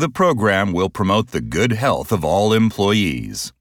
The program will promote the good health of all employees.